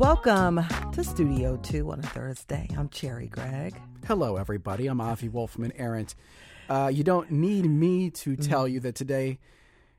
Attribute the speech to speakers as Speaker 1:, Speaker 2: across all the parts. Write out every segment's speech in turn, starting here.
Speaker 1: Welcome to Studio 2 on a Thursday. I'm Cherri Gregg.
Speaker 2: Hello, everybody. I'm Avi Wolfman-Arent. Uh, you don't need me to tell you that today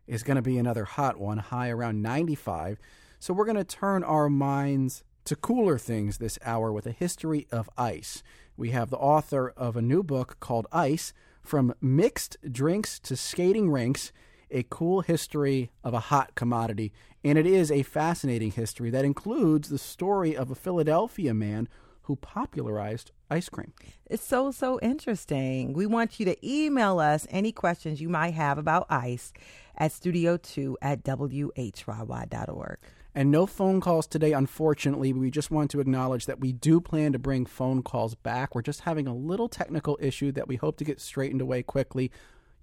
Speaker 2: is going to be another hot one, high around 95. So we're going to turn our minds to cooler things this hour with a history of ice. We have the author of a new book called Ice From Mixed Drinks to Skating Rinks A Cool History of a Hot Commodity. And it is a fascinating history that includes the story of a Philadelphia man who popularized ice cream.
Speaker 1: It's so, so interesting. We want you to email us any questions you might have about ice at studio2 at whyy.org.
Speaker 2: And no phone calls today, unfortunately. We just want to acknowledge that we do plan to bring phone calls back. We're just having a little technical issue that we hope to get straightened away quickly.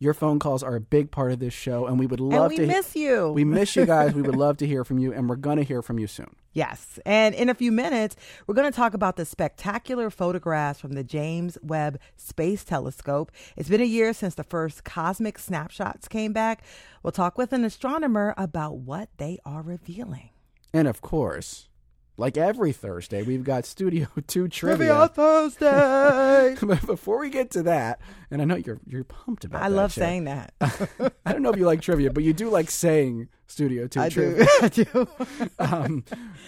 Speaker 2: Your phone calls are a big part of this show, and we would love
Speaker 1: we
Speaker 2: to.
Speaker 1: miss you.
Speaker 2: We miss you guys. we would love to hear from you, and we're going to hear from you soon.
Speaker 1: Yes. And in a few minutes, we're going to talk about the spectacular photographs from the James Webb Space Telescope. It's been a year since the first cosmic snapshots came back. We'll talk with an astronomer about what they are revealing.
Speaker 2: And of course, like every Thursday, we've got Studio 2 trivia.
Speaker 1: Thursday.
Speaker 2: but before we get to that, and I know you're you're pumped about
Speaker 1: I
Speaker 2: that,
Speaker 1: love saying that.
Speaker 2: I don't know if you like trivia, but you do like saying Studio 2
Speaker 1: I
Speaker 2: trivia.
Speaker 1: do. I do.
Speaker 2: um,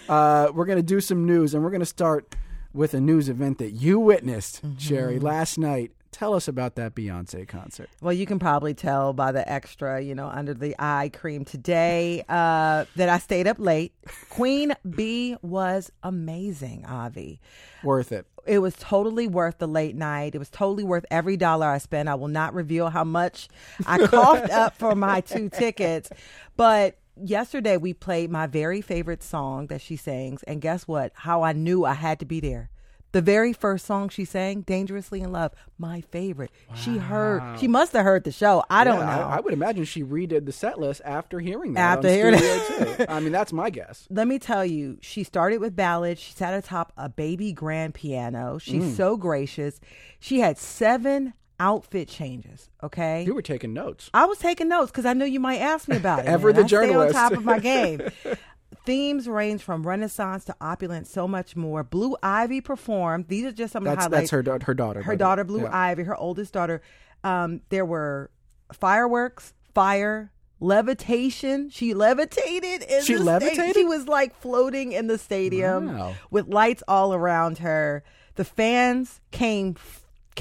Speaker 2: uh, we're going to do some news, and we're going to start with a news event that you witnessed, Cherri,
Speaker 1: Mm-hmm.
Speaker 2: last night. Tell us about that Beyonce concert.
Speaker 1: Well, you can probably tell by the extra, you know, under the eye cream today uh, that I stayed up late. Queen Bee was amazing, Avi.
Speaker 2: Worth it.
Speaker 1: It was totally worth the late night. It was totally worth every dollar I spent. I will not reveal how much I coughed up for my two tickets. But yesterday we played my very favorite song that she sings. And guess what? How I knew I had to be there. The very first song she sang, Dangerously in Love, my favorite. She heard, she must have heard the show. I don't
Speaker 2: Yeah,
Speaker 1: know.
Speaker 2: I, I would imagine she redid the set list after hearing that.
Speaker 1: After hearing
Speaker 2: it, I mean, that's my guess.
Speaker 1: let me tell you, she started with ballads. She sat atop a baby grand piano. She's mm. so gracious. She had seven outfit changes. Okay.
Speaker 2: You were taking notes.
Speaker 1: I was taking notes because I knew you might ask me about it.
Speaker 2: Ever the
Speaker 1: I stay on top of my game. Themes range from Renaissance to opulence, so much more. Blue Ivy performed. These are just some of the
Speaker 2: That's
Speaker 1: highlights.
Speaker 2: that's her her daughter.
Speaker 1: her daughter. Blue
Speaker 2: Yeah.
Speaker 1: Ivy, her oldest daughter. Um, there were fireworks, fire, levitation. She levitated. In
Speaker 2: She
Speaker 1: the sta-
Speaker 2: levitated?
Speaker 1: she was like floating in the stadium
Speaker 2: Wow.
Speaker 1: with lights all around her. The fans came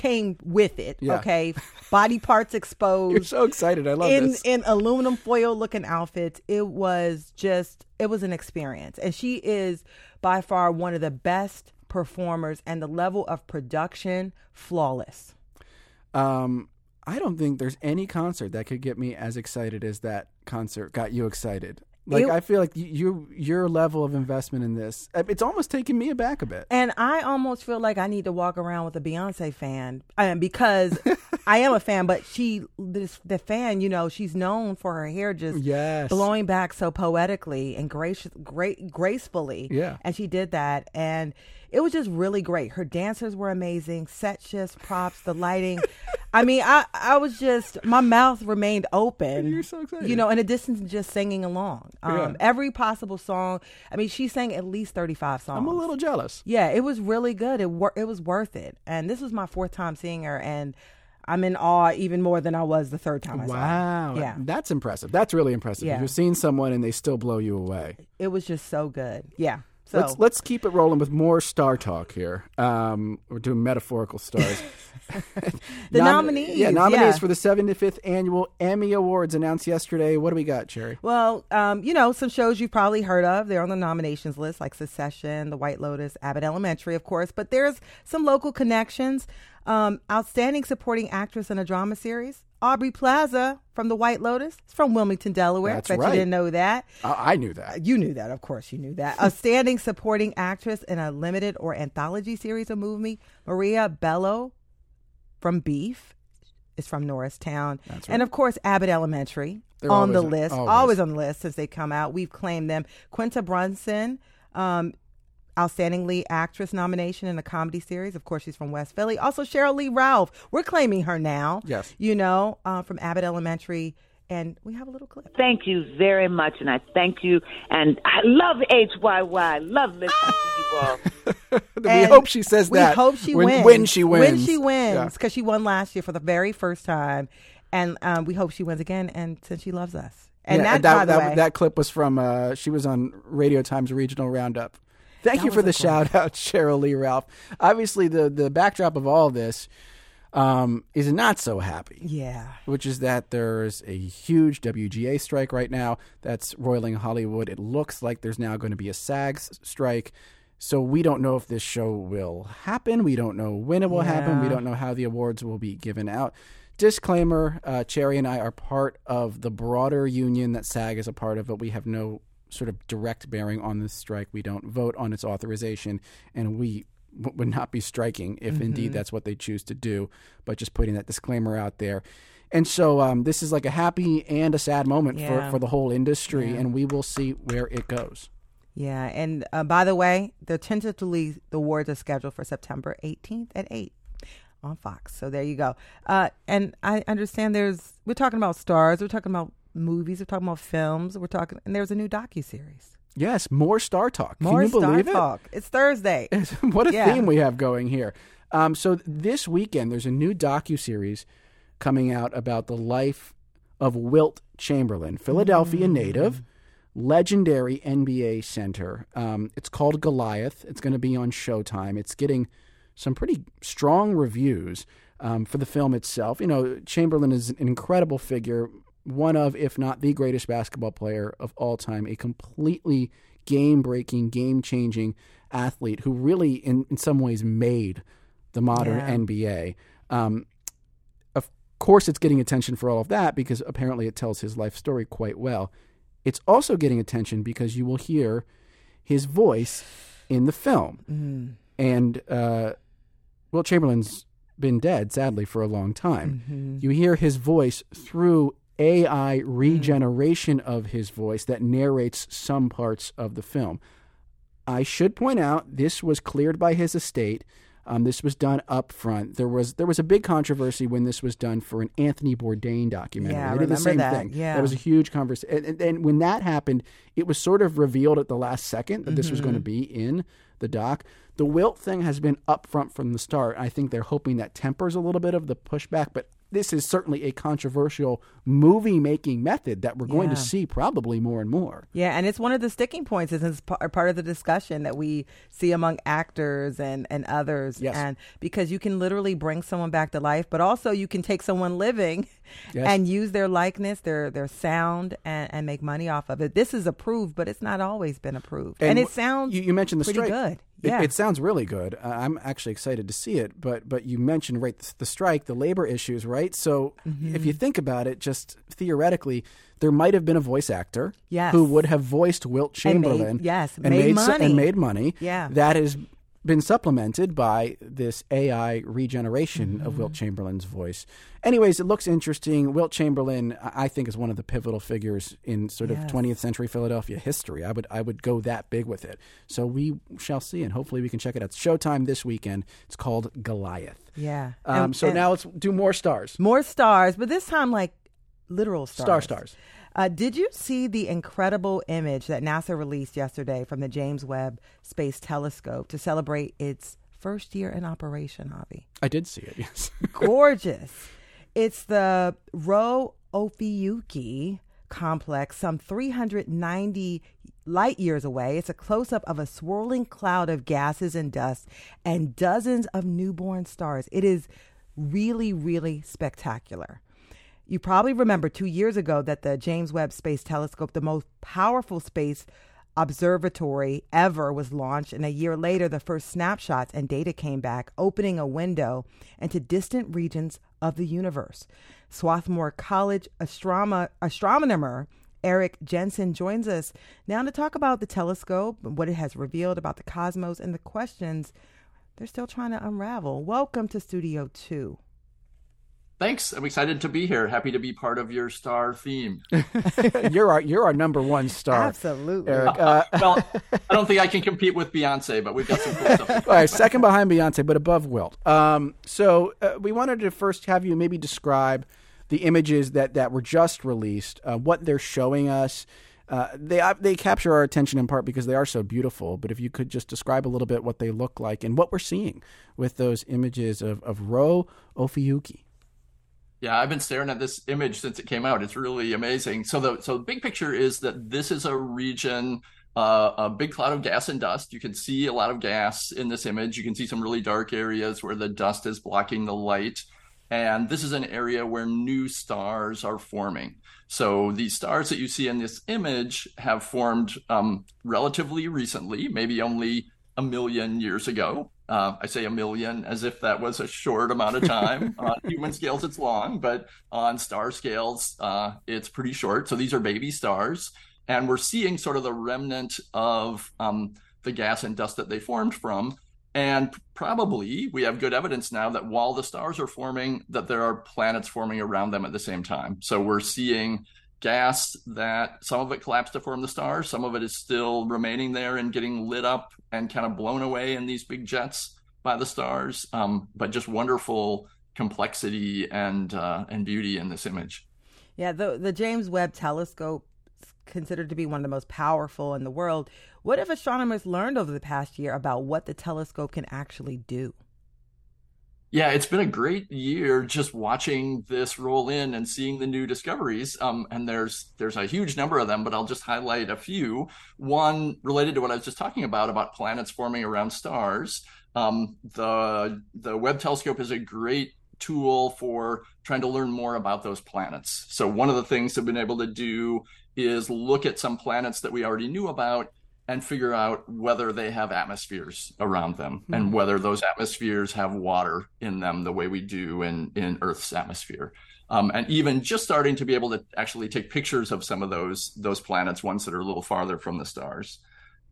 Speaker 1: came with it.
Speaker 2: Yeah.
Speaker 1: Okay, body parts exposed
Speaker 2: You're so excited. I love
Speaker 1: in
Speaker 2: this.
Speaker 1: in aluminum foil looking outfits. It was just it was an experience, and she is by far one of the best performers, and the level of production flawless.
Speaker 2: Um, I don't think there's any concert that could get me as excited as that concert got you excited. Like
Speaker 1: It-
Speaker 2: I feel like you, you your level of investment in this, uh, it's almost taking me aback a bit.
Speaker 1: And I almost feel like I need to walk around with a Beyonce fan, um, because I am a fan. But she, this the fan, you know, she's known for her hair just
Speaker 2: Yes.
Speaker 1: blowing back so poetically and gracious, great, gracefully.
Speaker 2: Yeah.
Speaker 1: and she did that, and it was just really great. Her dancers were amazing. Set shifts, props, the lighting. I mean, I I was just my mouth remained open.
Speaker 2: You're so excited.
Speaker 1: You know, in addition to just singing along, um,
Speaker 2: Yeah.
Speaker 1: every possible song. I mean, she sang at least thirty five songs.
Speaker 2: I'm a little jealous.
Speaker 1: Yeah, it was really good. It wor- it was worth it. And this was my fourth time seeing her, and I'm in awe even more than I was the third time I saw.
Speaker 2: Wow.
Speaker 1: Yeah,
Speaker 2: That's impressive. That's really impressive.
Speaker 1: Yeah.
Speaker 2: You've seen someone and they still blow you away.
Speaker 1: it was just so good. Yeah. So
Speaker 2: Let's let's keep it rolling with more star talk here. Um, we're doing metaphorical stars.
Speaker 1: The
Speaker 2: Nom-
Speaker 1: nominees,
Speaker 2: yeah, nominees
Speaker 1: yeah.
Speaker 2: for the 75th annual Emmy Awards announced yesterday. What do we got, Cherri?
Speaker 1: well, um, you know, some shows you've probably heard of. They're on the nominations list, like Succession, The White Lotus, Abbott Elementary, of course. But there's some local connections. Um, outstanding supporting actress in a drama series. Aubrey Plaza from The White Lotus. It's from Wilmington, Delaware.
Speaker 2: That's
Speaker 1: Bet
Speaker 2: right.
Speaker 1: you didn't know that.
Speaker 2: I, I knew that.
Speaker 1: You knew that, of course, you knew that. A standing supporting actress in a limited or anthology series of movie, Maria Bello from Beef is from Norristown.
Speaker 2: That's
Speaker 1: And of course, Abbott Elementary
Speaker 2: They're
Speaker 1: on the list,
Speaker 2: always.
Speaker 1: always. on the list since they come out. We've claimed them. Quinta Brunson, um, Outstanding Lead Actress nomination in a comedy series. Of course, she's from West Philly. Also, Sheryl Lee Ralph. We're claiming her now.
Speaker 2: Yes.
Speaker 1: You know, uh, from Abbott Elementary and we have a little clip.
Speaker 3: Thank you very much, and I thank you. And I love WHYY. Love listening to you all.
Speaker 2: we
Speaker 1: And
Speaker 2: hope she says
Speaker 1: we
Speaker 2: that.
Speaker 1: hope she
Speaker 2: when,
Speaker 1: wins.
Speaker 2: When she wins.
Speaker 1: When she wins,
Speaker 2: Yeah.
Speaker 1: because she won last year for the very first time, and um, we hope she wins again. And since she loves us, and
Speaker 2: Yeah,
Speaker 1: that, by the
Speaker 2: that,
Speaker 1: way,
Speaker 2: that clip was from uh, she was on Radio Times Regional Roundup. Thank
Speaker 1: That
Speaker 2: you for the shout out, Sheryl Lee Ralph. Obviously, the the backdrop of all this um, is not so happy.
Speaker 1: yeah,
Speaker 2: which is that there's a huge WGA strike right now that's roiling Hollywood. It looks like there's now going to be a SAG strike. So we don't know if this show will happen. We don't know when it will happen. We don't know how the awards will be given out. Disclaimer uh, Cherri and I are part of the broader union that SAG is a part of, but we have no sort of direct bearing on this strike. We don't vote on its authorization, and we w- would not be striking if
Speaker 1: Mm-hmm.
Speaker 2: indeed that's what they choose to do. But just putting that disclaimer out there. And so um, this is like a happy and a sad moment
Speaker 1: Yeah.
Speaker 2: for, for the whole industry, and we will see where it goes.
Speaker 1: yeah. And uh, by the way, the tentatively the awards are scheduled for September 18th at eight on Fox. So there you go. Uh, and I understand there's we're talking about stars, we're talking about movies, we're talking about films, we're talking, and there's a new docu series.
Speaker 2: Yes, more Star Talk.
Speaker 1: More
Speaker 2: Can you
Speaker 1: Star
Speaker 2: believe it?
Speaker 1: Talk. It's Thursday.
Speaker 2: what a
Speaker 1: Yeah.
Speaker 2: theme we have going here. Um, so this weekend, there's a new docu series coming out about the life of Wilt Chamberlain, Philadelphia
Speaker 1: Mm.
Speaker 2: native, legendary NBA center. Um, it's called Goliath. It's going to be on Showtime. It's getting some pretty strong reviews um, for the film itself. You know, Chamberlain is an incredible figure, one of, if not the greatest basketball player of all time, a completely game breaking, game changing athlete who really, in, in some ways, made the modern
Speaker 1: Yeah.
Speaker 2: NBA. Um, of course, it's getting attention for all of that because apparently it tells his life story quite well. It's also getting attention because you will hear his voice in the film. And uh, Wilt Chamberlain's been dead, sadly, for a long time. You hear his voice through AI regeneration of his voice that narrates some parts of the film. I should point out this was cleared by his estate. Um, this was done up front. There was there was a big controversy when this was done for an Anthony Bourdain documentary.
Speaker 1: Yeah,
Speaker 2: they did the same
Speaker 1: that.
Speaker 2: thing.
Speaker 1: Yeah.
Speaker 2: that was a huge conversation. And, and, and when that happened, it was sort of revealed at the last second that this was going to
Speaker 1: Mm-hmm.
Speaker 2: be in the doc. The Wilt thing has been up front from the start. I think they're hoping that tempers a little bit of the pushback, but this is certainly a controversial movie making method that we're going to see probably more and more.
Speaker 1: Yeah, and it's one of the sticking points. and It's part of the discussion that we see among actors and, and others.
Speaker 2: Yes.
Speaker 1: And because you can literally bring someone back to life, but also you can take someone living
Speaker 2: Yes.
Speaker 1: and use their likeness, their their sound, and, and make money off of it. This is approved, but it's not always been approved. And, it sounds
Speaker 2: you, you mentioned the
Speaker 1: pretty
Speaker 2: strike.
Speaker 1: good.
Speaker 2: It-
Speaker 1: Yeah.
Speaker 2: It, sounds really good. I'm actually excited to see it. But but you mentioned right the, the strike, the labor issues, right? So
Speaker 1: Mm-hmm.
Speaker 2: if you think about it, just theoretically, there might have been a voice actor
Speaker 1: Yes.
Speaker 2: who would have voiced Wilt
Speaker 1: And made-
Speaker 2: Chamberlain,
Speaker 1: yes,
Speaker 2: and
Speaker 1: made
Speaker 2: so-
Speaker 1: money.
Speaker 2: and made money.
Speaker 1: Yeah.
Speaker 2: that has been supplemented by this AI regeneration of
Speaker 1: Mm-hmm.
Speaker 2: Wilt Chamberlain's voice. Anyways, it looks interesting. Wilt Chamberlain, I think, is one of the pivotal figures in sort of
Speaker 1: Yes.
Speaker 2: 20th century Philadelphia history. I would I would go that big with it. So we shall see, and hopefully we can check it out. It's Showtime this weekend. It's called Goliath.
Speaker 1: yeah.
Speaker 2: Um,
Speaker 1: And-
Speaker 2: so
Speaker 1: and
Speaker 2: now let's do more stars.
Speaker 1: more stars, but this time like literal stars.
Speaker 2: Star stars.
Speaker 1: Uh, did you see the incredible image that NASA released yesterday from the James Webb Space Telescope to celebrate its first year in operation, Avi?
Speaker 2: I did see it. Yes.
Speaker 1: Gorgeous. it's the Rho Ophiuchi complex, some 390 light years away. It's a close up of a swirling cloud of gases and dust and dozens of newborn stars. It is really, really spectacular. You probably remember two years ago that the James Webb Space Telescope, the most powerful space observatory ever, was launched. And a year later, the first snapshots and data came back, opening a window into distant regions of the universe. Swarthmore College astronomer, astronomer Eric Jensen joins us now to talk about the telescope, what it has revealed about the cosmos, and the questions they're still trying to unravel. Welcome to Studio 2.
Speaker 4: Thanks. I'm excited to be here. Happy to be part of your star theme.
Speaker 2: you're our you're our number one star.
Speaker 1: Absolutely.
Speaker 2: Eric. Uh,
Speaker 4: well, I don't think I can compete with Beyonce, but we've got some cool stuff.
Speaker 2: all right, second behind Beyonce, but above Wilt. Um, so uh, we wanted to first have you maybe describe the images that, that were just released, uh, what they're showing us. Uh, they uh, they capture our attention in part because they are so beautiful. But if you could just describe a little bit what they look like and what we're seeing with those images of of Rho Ophiuchi.
Speaker 4: Yeah, I've been staring at this image since it came out. It's really amazing. So the so the big picture is that this is a region, uh, a big cloud of gas and dust. You can see a lot of gas in this image. You can see some really dark areas where the dust is blocking the light. And this is an area where new stars are forming. So these stars that you see in this image have formed um, relatively recently, maybe only a million years ago. Uh, I say a million as if that was a short amount of time. on human scales, it's long, but on star scales, uh, it's pretty short. So these are baby stars. And we're seeing sort of the remnant of um, the gas and dust that they formed from. And probably we have good evidence now that while the stars are forming, that there are planets forming around them at the same time. So we're seeing gas that some of it collapsed to form the stars, some of it is still remaining there and getting lit up and kind of blown away in these big jets by the stars. Um, but just wonderful complexity and uh, and beauty in this image.
Speaker 1: Yeah, the the James Webb Telescope considered to be one of the most powerful in the world. What have astronomers learned over the past year about what the telescope can actually do?
Speaker 4: Yeah, it's been a great year just watching this roll in and seeing the new discoveries. Um, and there's there's a huge number of them, but I'll just highlight a few. One related to what I was just talking about about planets forming around stars. Um, the the Webb telescope is a great tool for trying to learn more about those planets. So one of the things they've been able to do is look at some planets that we already knew about and figure out whether they have atmospheres around them mm-hmm. and whether those atmospheres have water in them the way we do in, in Earth's atmosphere. Um, and even just starting to be able to actually take pictures of some of those those planets, ones that are a little farther from the stars.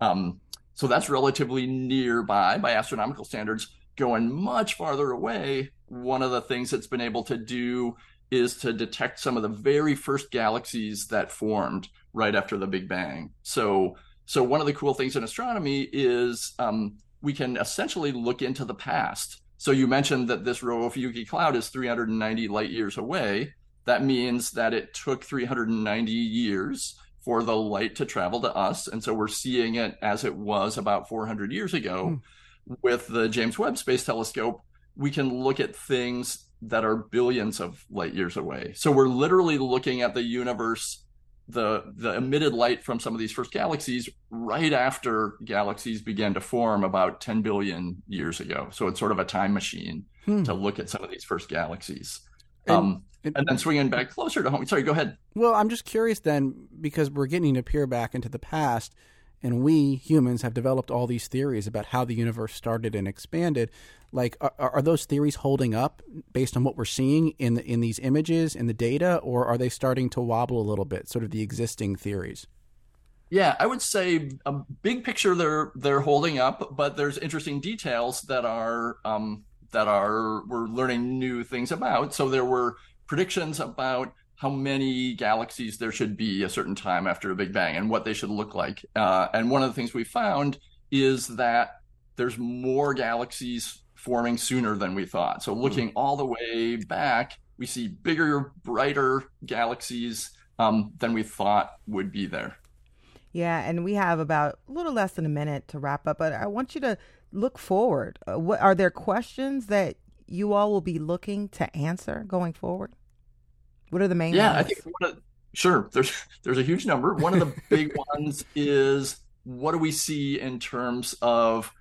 Speaker 4: Um, so that's relatively nearby by astronomical standards. Going much farther away, one of the things it's been able to do is to detect some of the very first galaxies that formed right after the Big Bang. So so one of the cool things in astronomy is um, we can essentially look into the past. So you mentioned that this Ophiuchi cloud is 390 light years away. That means that it took 390 years for the light to travel to us. And so we're seeing it as it was about 400 years ago. Mm. With the James Webb Space Telescope, we can look at things that are billions of light years away. So we're literally looking at the universe the the emitted light from some of these first galaxies right after galaxies began to form about 10 billion years ago. So it's sort of a time machine hmm. to look at some of these first galaxies. And, um, and, and, then swinging back closer to home. Sorry, go ahead.
Speaker 2: Well, I'm just curious then because we're getting to peer back into the past and we humans have developed all these theories about how the universe started and expanded. Like are, are, those theories holding up based on what we're seeing in the, in these images in the data or are they starting to wobble a little bit sort of the existing theories?
Speaker 4: Yeah i would say a big picture they're they're holding up but there's interesting details that are um, that are we're learning new things about. So there were predictions about how many galaxies there should be a certain time after a big bang and what they should look like uh, and one of the things we found is that there's more galaxies forming sooner than we thought. So looking all the way back, we see bigger, brighter galaxies um, than we thought would be there.
Speaker 1: Yeah, and we have about a little less than a minute to wrap up, but I want you to look forward. Uh, what are there questions that you all will be looking to answer going forward? What are the main?
Speaker 4: Yeah,
Speaker 1: ones?
Speaker 4: I think of, sure. There's there's a huge number. One of the big ones is what do we see in terms of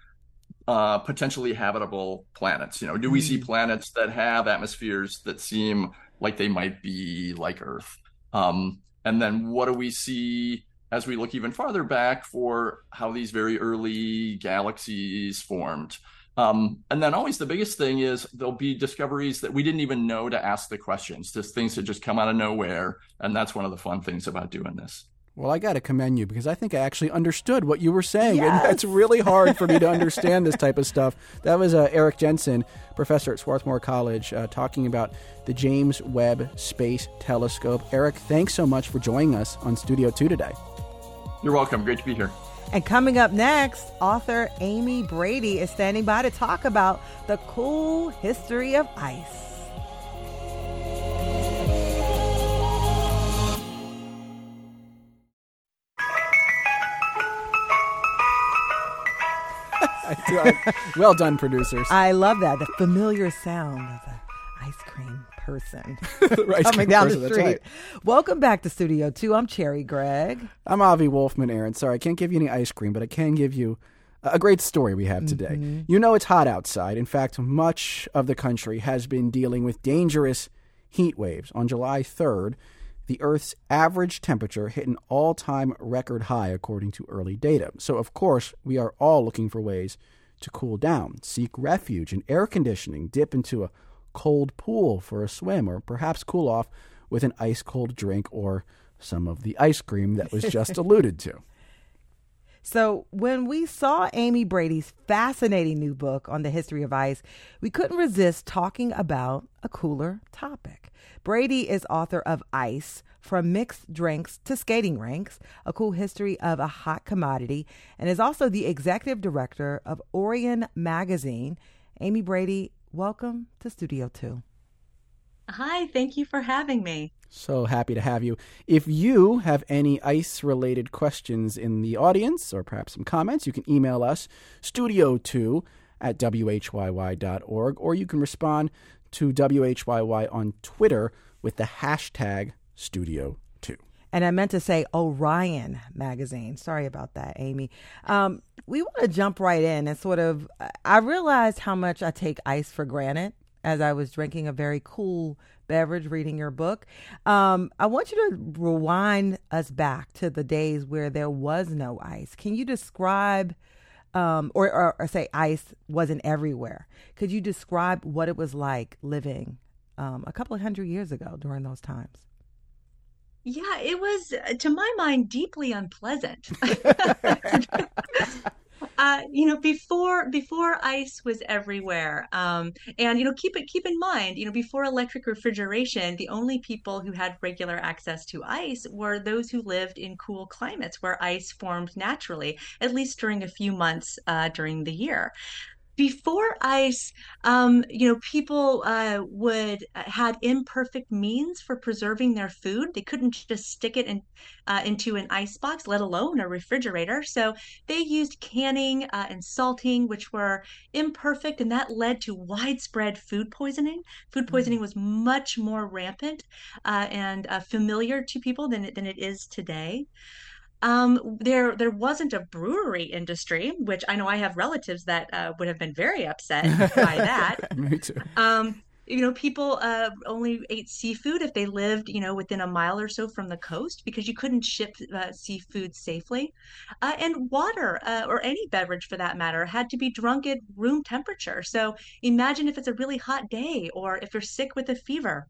Speaker 4: uh, potentially habitable planets. You know, do we see hmm. planets that have atmospheres that seem like they might be like Earth? Um, and then what do we see as we look even farther back for how these very early galaxies formed? Um, and then always the biggest thing is there'll be discoveries that we didn't even know to ask the questions, just things that just come out of nowhere. And that's one of the fun things about doing this.
Speaker 2: Well, I got to commend you because I think I actually understood what you were saying. Yes. And it's really hard for me to understand this type of stuff. That was uh, Eric Jensen, professor at Swarthmore College, uh, talking about the James Webb Space Telescope. Eric, thanks so much for joining us on Studio 2 today.
Speaker 4: You're welcome. Great to be here.
Speaker 1: And coming up next, author Amy Brady is standing by to talk about the cool history of ice.
Speaker 2: well done, producers.
Speaker 1: I love that. The familiar sound of the ice cream person
Speaker 2: Ice
Speaker 1: coming down
Speaker 2: person,
Speaker 1: the street.
Speaker 2: right.
Speaker 1: Welcome back to Studio 2. I'm Cherri Gregg.
Speaker 2: I'm Avi Wolfman, Aaron. Sorry, I can't give you any ice cream, but I can give you a great story we have today. Mm-hmm. You know it's hot outside. In fact, much of the country has been dealing with dangerous heat waves. On July 3rd, the Earth's average temperature hit an all time record high, according to early data. So, of course, we are all looking for ways to cool down, seek refuge in air conditioning, dip into a cold pool for a swim, or perhaps cool off with an ice cold drink or some of the ice cream that was just alluded to.
Speaker 1: So, when we saw Amy Brady's fascinating new book on the history of ice, we couldn't resist talking about a cooler topic. Brady is author of Ice From Mixed Drinks to Skating Rinks, a cool history of a hot commodity, and is also the executive director of Orion Magazine. Amy Brady, welcome to Studio 2.
Speaker 5: Hi, thank you for having me.
Speaker 2: So happy to have you. If you have any ice related questions in the audience or perhaps some comments, you can email us studio2 at whyy.org or you can respond to WHYY on Twitter with the hashtag studio2.
Speaker 1: And I meant to say Orion magazine. Sorry about that, Amy. Um, we want to jump right in and sort of. I realized how much I take ice for granted as I was drinking a very cool beverage reading your book. Um, I want you to rewind us back to the days where there was no ice. Can you describe, um, or, or, or say ice wasn't everywhere? Could you describe what it was like living um, a couple of hundred years ago during those times?
Speaker 5: Yeah, it was, uh, to my mind, deeply unpleasant. uh, you know, before before ice was everywhere, um, and you know, keep it keep in mind, you know, before electric refrigeration, the only people who had regular access to ice were those who lived in cool climates where ice formed naturally, at least during a few months uh, during the year before ice um, you know people uh, would uh, had imperfect means for preserving their food. They couldn't just stick it in uh, into an ice box let alone a refrigerator. So they used canning uh, and salting which were imperfect and that led to widespread food poisoning. Food poisoning was much more rampant uh, and uh, familiar to people than it, than it is today um, there there wasn't a brewery industry, which I know I have relatives that uh, would have been very upset by that.
Speaker 2: Me too.
Speaker 5: Um, you know, people uh, only ate seafood if they lived, you know, within a mile or so from the coast because you couldn't ship uh, seafood safely. Uh, and water, uh, or any beverage for that matter, had to be drunk at room temperature. So imagine if it's a really hot day or if you're sick with a fever,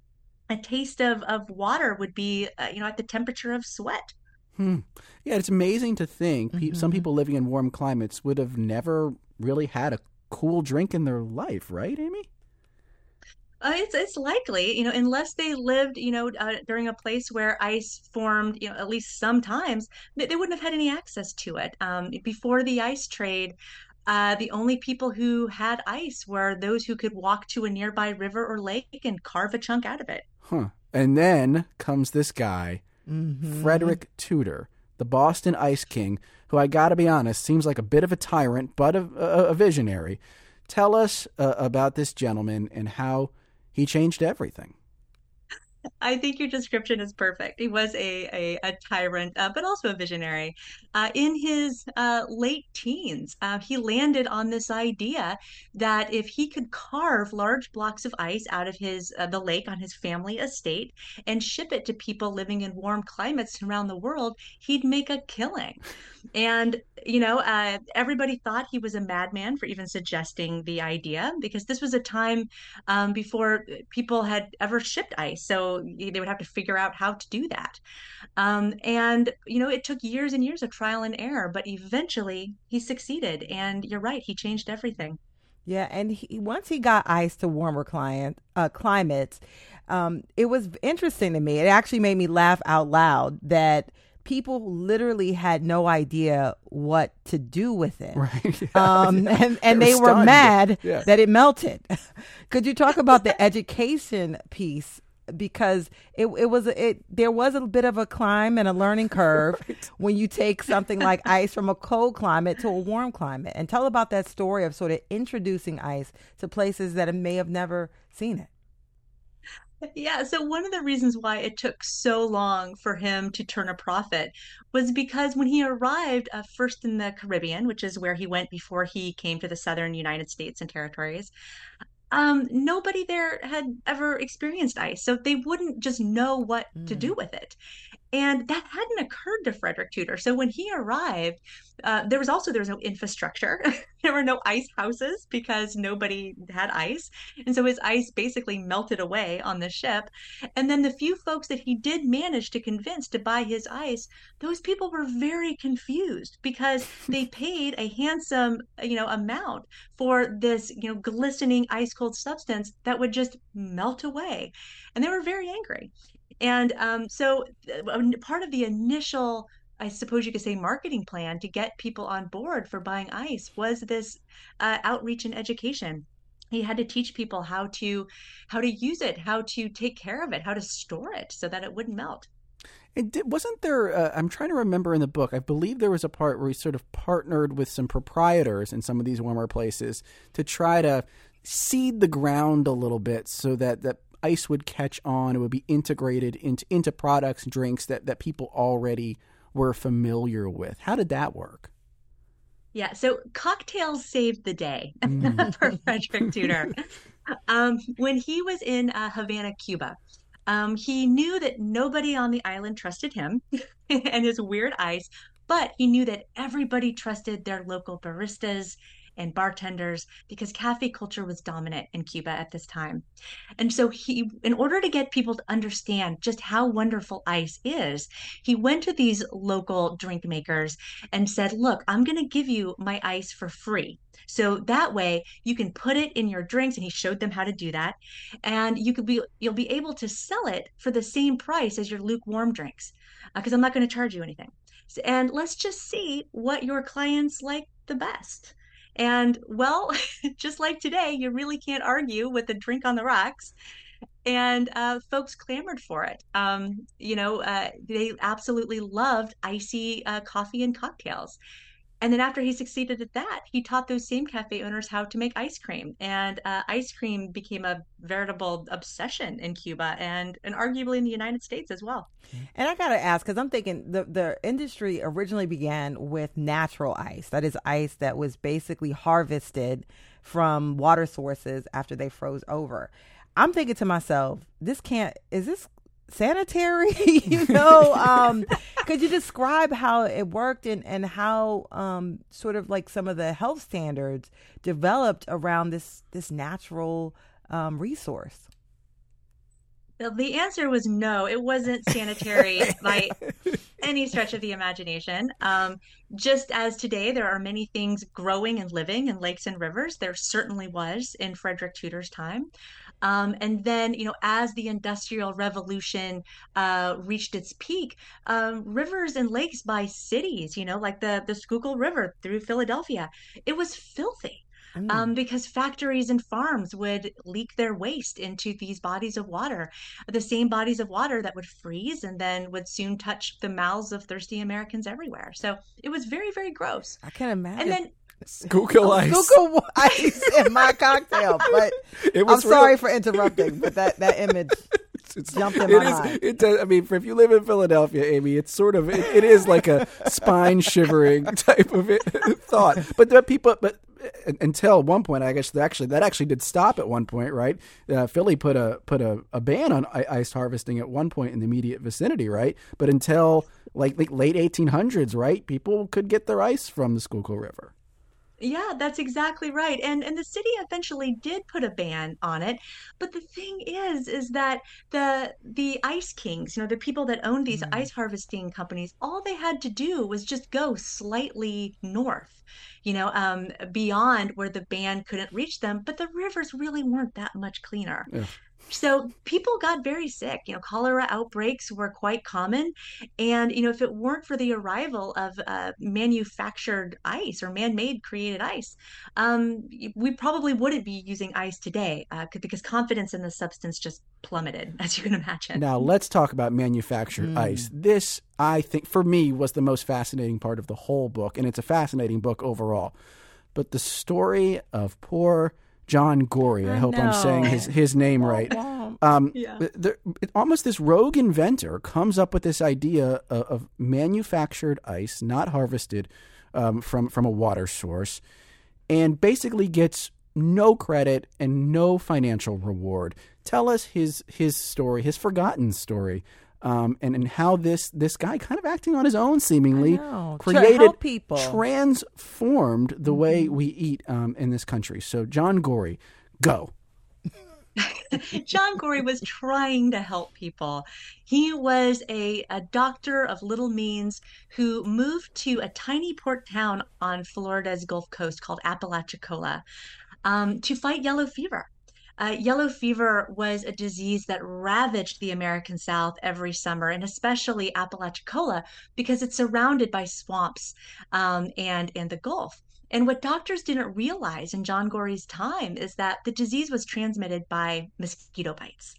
Speaker 5: a taste of, of water would be, uh, you know, at the temperature of sweat.
Speaker 2: Hmm. Yeah, it's amazing to think pe- some people living in warm climates would have never really had a cool drink in their life, right, Amy?
Speaker 5: Uh, it's it's likely, you know, unless they lived, you know, uh, during a place where ice formed, you know, at least sometimes, they, they wouldn't have had any access to it. Um, before the ice trade, uh, the only people who had ice were those who could walk to a nearby river or lake and carve a chunk out of it.
Speaker 2: Huh. And then comes this guy, Frederick Tudor, the Boston Ice King, who I got to be honest seems like a bit of a tyrant, but a, a, a visionary. Tell us uh, about this gentleman and how he changed everything.
Speaker 5: I think your description is perfect. He was a a, a tyrant, uh, but also a visionary. Uh, in his uh, late teens, uh, he landed on this idea that if he could carve large blocks of ice out of his uh, the lake on his family estate and ship it to people living in warm climates around the world, he'd make a killing. And you know, uh, everybody thought he was a madman for even suggesting the idea because this was a time um, before people had ever shipped ice. So they would have to figure out how to do that. Um, and, you know, it took years and years of trial and error, but eventually he succeeded. And you're right, he changed everything.
Speaker 1: Yeah, and he, once he got ice to warmer client uh, climates, um, it was interesting to me. It actually made me laugh out loud that people literally had no idea what to do with it.
Speaker 2: Right. Yeah.
Speaker 1: Um, and and
Speaker 2: They
Speaker 1: they
Speaker 2: were
Speaker 1: were mad
Speaker 2: Yeah.
Speaker 1: that it melted. Could you talk about the education piece because it it was it there was a bit of a climb and a learning curve right. when you take something like ice from a cold climate to a warm climate. And tell about that story of sort of introducing ice to places that may have never seen it.
Speaker 5: Yeah, so one of the reasons why it took so long for him to turn a profit was because when he arrived uh, first in the Caribbean, which is where he went before he came to the southern United States and territories, um, nobody there had ever experienced ice, so they wouldn't just know what mm. to do mm. with it. And that hadn't occurred to Frederick Tudor. So when he arrived, uh, there was also there was no infrastructure. there were no ice houses because nobody had ice, and so his ice basically melted away on the ship. And then the few folks that he did manage to convince to buy his ice, those people were very confused because they paid a handsome, you know, amount for this, you know, glistening ice cold substance that would just melt away, and they were very angry. And um, so uh, part of the initial, I suppose you could say, marketing plan to get people on board for buying ice was this uh, outreach and education. He had to teach people how to how to use it, how to take care of it, how to store it so that it wouldn't melt.
Speaker 2: And did, wasn't there? Uh, I'm trying to remember in the book. I believe there was a part where he sort of partnered with some proprietors in some of these warmer places to try to seed the ground a little bit so that that ice would catch on. It would be integrated into into products drinks that that people already were familiar with. How did that work?
Speaker 5: Yeah, so cocktails saved the day mm. for Frederick Tudor. um, when he was in uh, Havana, Cuba, um, he knew that nobody on the island trusted him and his weird ice, but he knew that everybody trusted their local baristas and bartenders because cafe culture was dominant in Cuba at this time. And so he in order to get people to understand just how wonderful ice is, he went to these local drink makers and said, "Look, I'm going to give you my ice for free." So that way you can put it in your drinks and he showed them how to do that and you could be you'll be able to sell it for the same price as your lukewarm drinks because uh, I'm not going to charge you anything. And let's just see what your clients like the best. And well, just like today, you really can't argue with a drink on the rocks. And uh, folks clamored for it. Um, you know, uh, they absolutely loved icy uh, coffee and cocktails. And then after he succeeded at that, he taught those same cafe owners how to make ice cream. And uh, ice cream became a veritable obsession in Cuba and, and arguably in the United States as well.
Speaker 1: And I got to ask, because I'm thinking the, the industry originally began with natural ice. That is ice that was basically harvested from water sources after they froze over. I'm thinking to myself, this can't, is this sanitary you know um could you describe how it worked and and how um sort of like some of the health standards developed around this this natural um resource.
Speaker 5: The answer was no it wasn't sanitary by any stretch of the imagination. Um just as today there are many things growing and living in lakes and rivers there certainly was in frederick tudor's time um, and then, you know, as the Industrial Revolution uh, reached its peak, um, rivers and lakes by cities, you know, like the the Schuylkill River through Philadelphia, it was filthy. Mm. Um, because factories and farms would leak their waste into these bodies of water, the same bodies of water that would freeze and then would soon touch the mouths of thirsty Americans everywhere. So it was very, very gross.
Speaker 1: I can imagine.
Speaker 5: And then
Speaker 2: Schuylkill ice.
Speaker 1: Schuylkill ice in my cocktail. But I'm real. sorry for interrupting, but that, that image it's, jumped in my mind.
Speaker 2: It does. I mean, for, if you live in Philadelphia, Amy, it's sort of it, it is like a spine shivering type of it, thought. But the people, but until one point, I guess actually that actually did stop at one point, right? Uh, Philly put a put a, a ban on ice harvesting at one point in the immediate vicinity, right? But until like, like late 1800s, right? People could get their ice from the Schuylkill River.
Speaker 5: Yeah, that's exactly right. And and the city eventually did put a ban on it. But the thing is is that the the ice kings, you know, the people that owned these mm. ice harvesting companies, all they had to do was just go slightly north, you know, um, beyond where the ban couldn't reach them, but the rivers really weren't that much cleaner. So people got very sick. You know, cholera outbreaks were quite common, and you know, if it weren't for the arrival of uh, manufactured ice or man-made created ice, um, we probably wouldn't be using ice today uh, because confidence in the substance just plummeted, as you can imagine.
Speaker 2: Now let's talk about manufactured
Speaker 1: Mm.
Speaker 2: ice. This, I think, for me, was the most fascinating part of the whole book, and it's a fascinating book overall. But the story of poor John Gorrie, I,
Speaker 1: I
Speaker 2: hope I'm saying his his name right. Um,
Speaker 5: Yeah.
Speaker 2: there, almost this rogue inventor comes up with this idea of, of manufactured ice, not harvested um, from from a water source, and basically gets no credit and no financial reward. Tell us his his story, his forgotten story, um, and and how this this guy, kind of acting on his own, seemingly created
Speaker 1: people.
Speaker 2: transformed the way we eat um, in this country. So John Gorrie, go.
Speaker 5: John Gorrie was trying to help people. He was a, a doctor of little means who moved to a tiny port town on Florida's Gulf Coast called Apalachicola um, to fight yellow fever. Uh, yellow fever was a disease that ravaged the American South every summer, and especially Apalachicola because it's surrounded by swamps um, and and the Gulf. And what doctors didn't realize in John Gorrie's time is that the disease was transmitted by mosquito bites.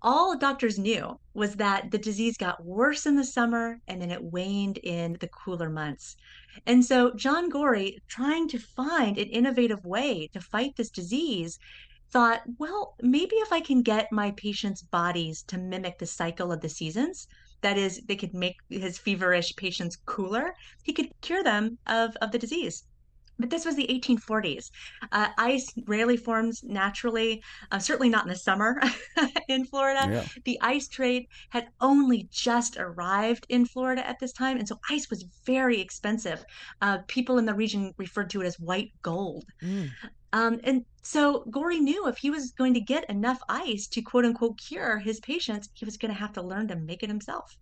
Speaker 5: All doctors knew was that the disease got worse in the summer and then it waned in the cooler months. And so John Gorrie, trying to find an innovative way to fight this disease, thought, well, maybe if I can get my patients' bodies to mimic the cycle of the seasons, that is, they could make his feverish patients cooler, he could cure them of, of the disease. But this was the 1840s. Uh, ice rarely forms naturally, uh, certainly not in the summer in Florida.
Speaker 2: Yeah.
Speaker 5: The ice trade had only just arrived in Florida at this time, and so ice was very expensive. Uh, people in the region referred to it as white gold.
Speaker 1: Mm.
Speaker 5: Um, and so Gorrie knew if he was going to get enough ice to quote unquote cure his patients, he was going to have to learn to make it himself.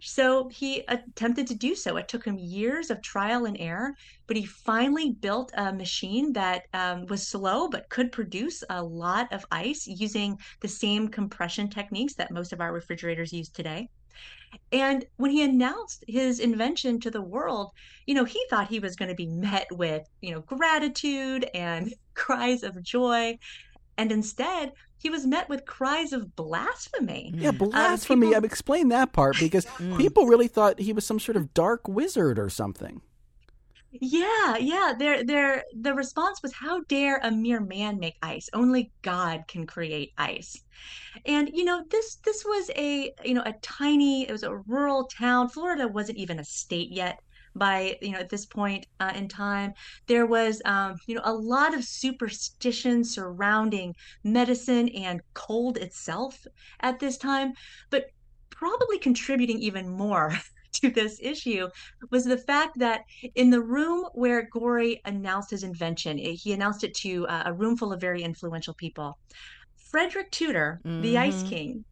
Speaker 5: So he attempted to do so. It took him years of trial and error, but he finally built a machine that um, was slow but could produce a lot of ice using the same compression techniques that most of our refrigerators use today. And when he announced his invention to the world, you know, he thought he was going to be met with, you know, gratitude and cries of joy. And instead, he was met with cries of blasphemy.
Speaker 2: Yeah, blasphemy.
Speaker 5: people-
Speaker 2: I've explained that part because
Speaker 1: Mm.
Speaker 2: people really thought he was some sort of dark wizard or something.
Speaker 5: Yeah, yeah. Their their the response was, "How dare a mere man make ice? Only God can create ice." And you know, this this was a you know a tiny, it was a rural town. Florida wasn't even a state yet by you know at this point uh, in time. There was um, you know a lot of superstition surrounding medicine and cold itself at this time, but probably contributing even more to this issue was the fact that in the room where Gorrie announced his invention, eh, he announced it to uh, a room full of very influential people. Frederick Tudor, the Ice
Speaker 1: Mhm.
Speaker 5: King,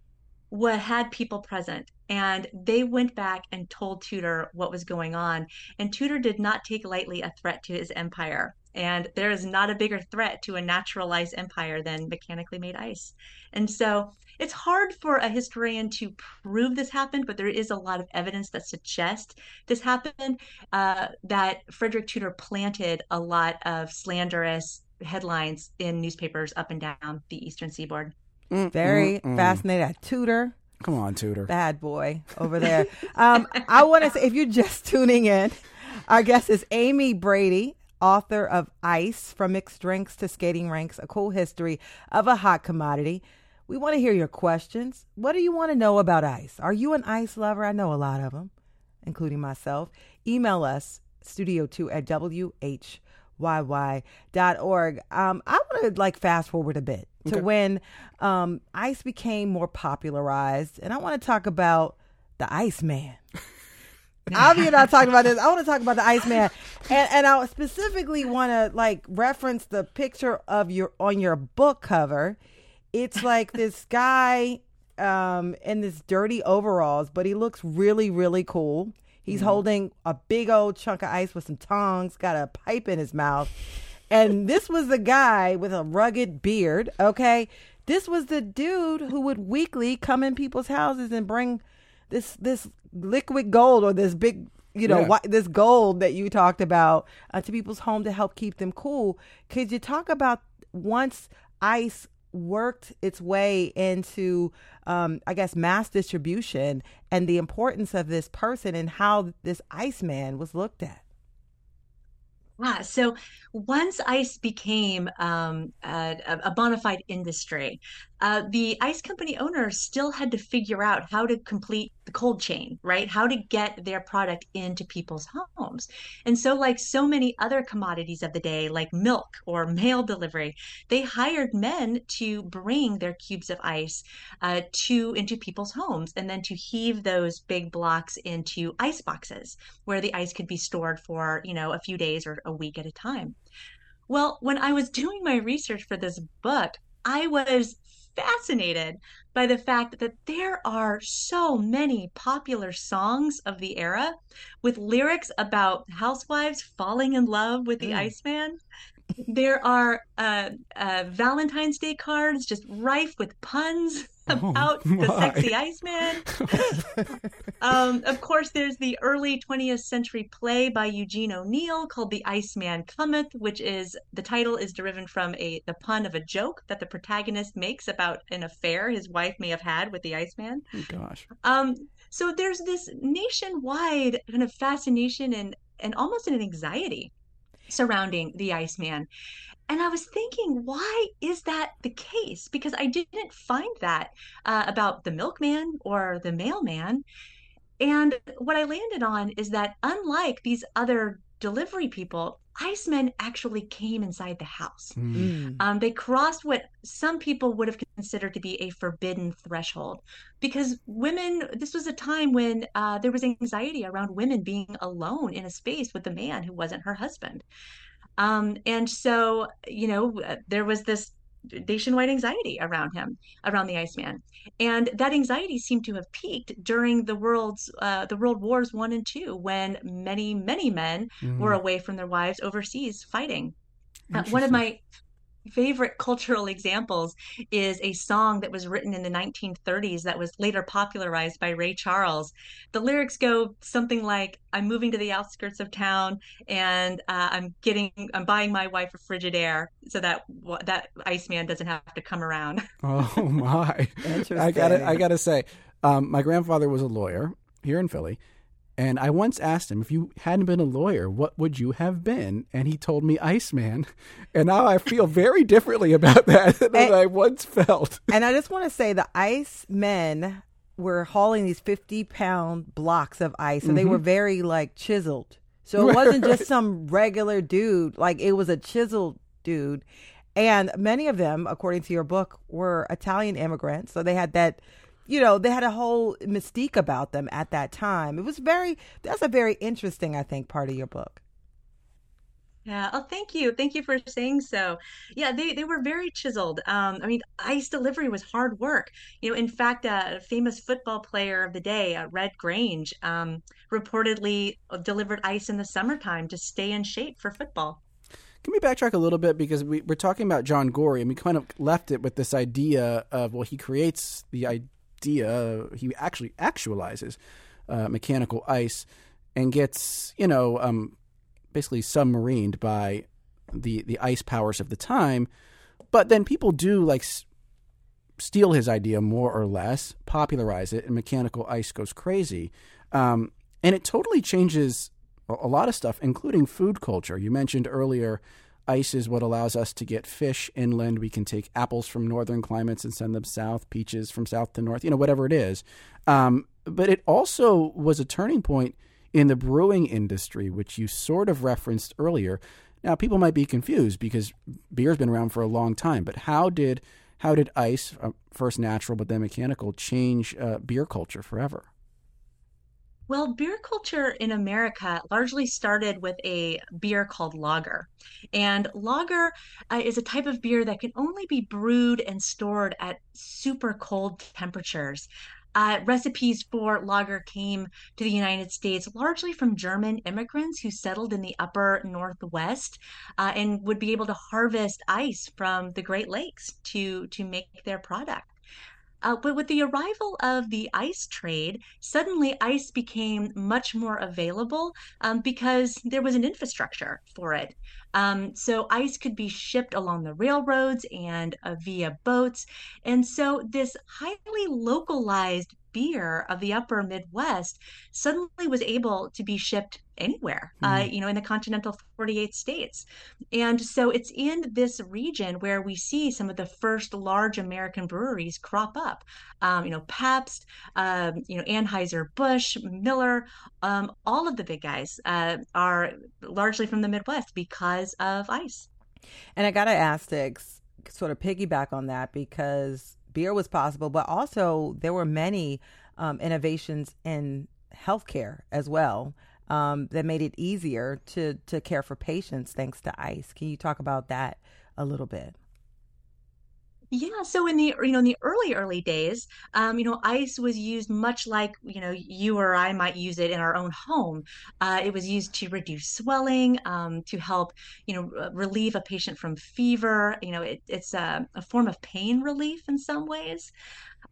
Speaker 5: wa had people present, and they went back and told Tudor what was going on. And Tudor did not take lightly a threat to his empire. And there is not a bigger threat to a naturalized empire than mechanically made ice. And so it's hard for a historian to prove this happened, but there is a lot of evidence that suggests this happened. Uh, that Frederick Tudor planted a lot of slanderous headlines in newspapers up and down the eastern seaboard.
Speaker 2: Mm,
Speaker 1: Very
Speaker 2: mm, mm.
Speaker 1: fascinated. Tudor,
Speaker 2: Come on, Tudor.
Speaker 1: bad boy over there. um, I want to say, if you're just tuning in, our guest is Amy Brady, author of Ice From Mixed Drinks to Skating Rinks, a cool history of a hot commodity. We want to hear your questions. What do you want to know about ice? Are you an ice lover? I know a lot of them, including myself. Email us, studio2 at whyy.org. Um, I want to like fast forward a bit to when um, ice became more popularized, and I want to talk about the Iceman. Obviously, not talking about this. I want to talk about the Iceman, and and I specifically want to like reference the picture of your on your book cover. It's like this guy um, in this dirty overalls, but he looks really really cool. He's holding a big old chunk of ice with some tongs, got a pipe in his mouth. And this was the guy with a rugged beard. Okay. this was the dude who would weekly come in people's houses and bring this this liquid gold or this big you know
Speaker 2: Yeah.
Speaker 1: whi- this gold that you talked about uh, to people's home to help keep them cool could you talk about once ice worked its way into um, i guess mass distribution and the importance of this person and how this iceman was looked at
Speaker 5: Yeah, so once ice became um, a, a bona fide industry, uh, the ice company owners still had to figure out how to complete the cold chain, right? How to get their product into people's homes. And so, like so many other commodities of the day, like milk or mail delivery, they hired men to bring their cubes of ice uh, to into people's homes and then to heave those big blocks into ice boxes where the ice could be stored for, you know, a few days or a week at a time. Well, when I was doing my research for this book, I was fascinated by the fact that there are so many popular songs of the era with lyrics about housewives falling in love with the
Speaker 1: Mm.
Speaker 5: Iceman. There are uh, uh, Valentine's Day cards just rife with puns
Speaker 2: Oh,
Speaker 5: about the sexy Iceman. Um, of course, there's the early 20th century play by Eugene O'Neill called The Iceman Cometh, which is the title is derived from a the pun of a joke that the protagonist makes about an affair his wife may have had with the Iceman.
Speaker 2: Oh, gosh.
Speaker 5: Um, so there's this nationwide kind of fascination and and almost an anxiety surrounding the Iceman. And I was thinking, why is that the case? Because I didn't find that uh, about the milkman or the mailman. And what I landed on is that unlike these other delivery people, Icemen actually came inside the house.
Speaker 2: Mm.
Speaker 1: Mm.
Speaker 5: Um, they crossed what some people would have considered to be a forbidden threshold because women, this was a time when uh, there was anxiety around women being alone in a space with a man who wasn't her husband. Um, and so, you know, uh, there was this nationwide anxiety around him, around the Iceman. And that anxiety seemed to have peaked during the world's uh, the world wars one and two, when many, many men were
Speaker 2: Mm.
Speaker 5: away from their wives overseas fighting. Uh, one of my favorite cultural examples is a song that was written in the 1930s that was later popularized by Ray Charles. The lyrics go something like, "I'm moving to the outskirts of town, and uh, I'm getting, I'm buying my wife a Frigidaire so that that Iceman doesn't have to come around."
Speaker 2: Oh my! I gotta, I gotta say, um, my grandfather was a lawyer here in Philly, and I once asked him if you hadn't been a lawyer, what would you have been? And he told me Iceman, and now I feel very differently about that than
Speaker 1: And-
Speaker 2: I once felt.
Speaker 1: And I just want to say the ice men were hauling these 50 pound blocks of ice, and they were mm-hmm. very like chiseled. So it wasn't just some regular dude, like it was a chiseled dude. And many of them, according to your book, were Italian immigrants. So they had that, you know, they had a whole mystique about them at that time. It was very, that's a very interesting, I think, part of your book.
Speaker 5: Yeah. Oh, thank you. Thank you for saying so. Yeah, they, they were very chiseled. Um, I mean, ice delivery was hard work. You know, in fact, a famous football player of the day, uh, Red Grange, um, reportedly delivered ice in the summertime to stay in shape for football.
Speaker 2: Can we backtrack a little bit because we, we're talking about John Gorrie, and we kind of left it with this idea of well, he creates the idea, he actually actualizes uh, mechanical ice, and gets you know um, basically submarined by the the ice powers of the time. But then people do like s- steal his idea more or less, popularize it, and mechanical ice goes crazy, um, and it totally changes a a lot of stuff, including food culture. You mentioned earlier, ice is what allows us to get fish inland. We can take apples from northern climates and send them south, peaches from south to north, you know, whatever it is. Um, but it also was a turning point in the brewing industry, which you sort of referenced earlier. Now, people might be confused because beer's been around for a long time, but how did how did ice, uh, first natural but then mechanical, change uh, beer culture forever?
Speaker 5: Well, beer culture in America largely started with a beer called lager. And lager uh, is a type of beer that can only be brewed and stored at super cold temperatures. uh, recipes for lager came to the United States largely from German immigrants who settled in the upper Northwest uh, and would be able to harvest ice from the Great Lakes to, to make their product. Uh, but with the arrival of the ice trade, suddenly ice became much more available um, because there was an infrastructure for it. Um, so ice could be shipped along the railroads and uh, via boats. And so this highly localized beer of the upper Midwest suddenly was able to be shipped anywhere, mm. uh, you know, in the continental 48 states. And so it's in this region where we see some of the first large American breweries crop up. Um, you know, Pabst, um, you know, Anheuser-Busch, Miller, um, all of the big guys uh, are largely from the Midwest because of ice.
Speaker 1: And I got to ask sort of piggyback on that because beer was possible, but also there were many um, innovations in healthcare as well um, that made it easier to to care for patients thanks to ice. Can you talk about that a little bit?
Speaker 5: Yeah, so in the you know in the early early days, um, you know, ice was used much like you know you or I might use it in our own home. Uh, it was used to reduce swelling, um, to help you know relieve a patient from fever. You know, it, it's a, a form of pain relief in some ways.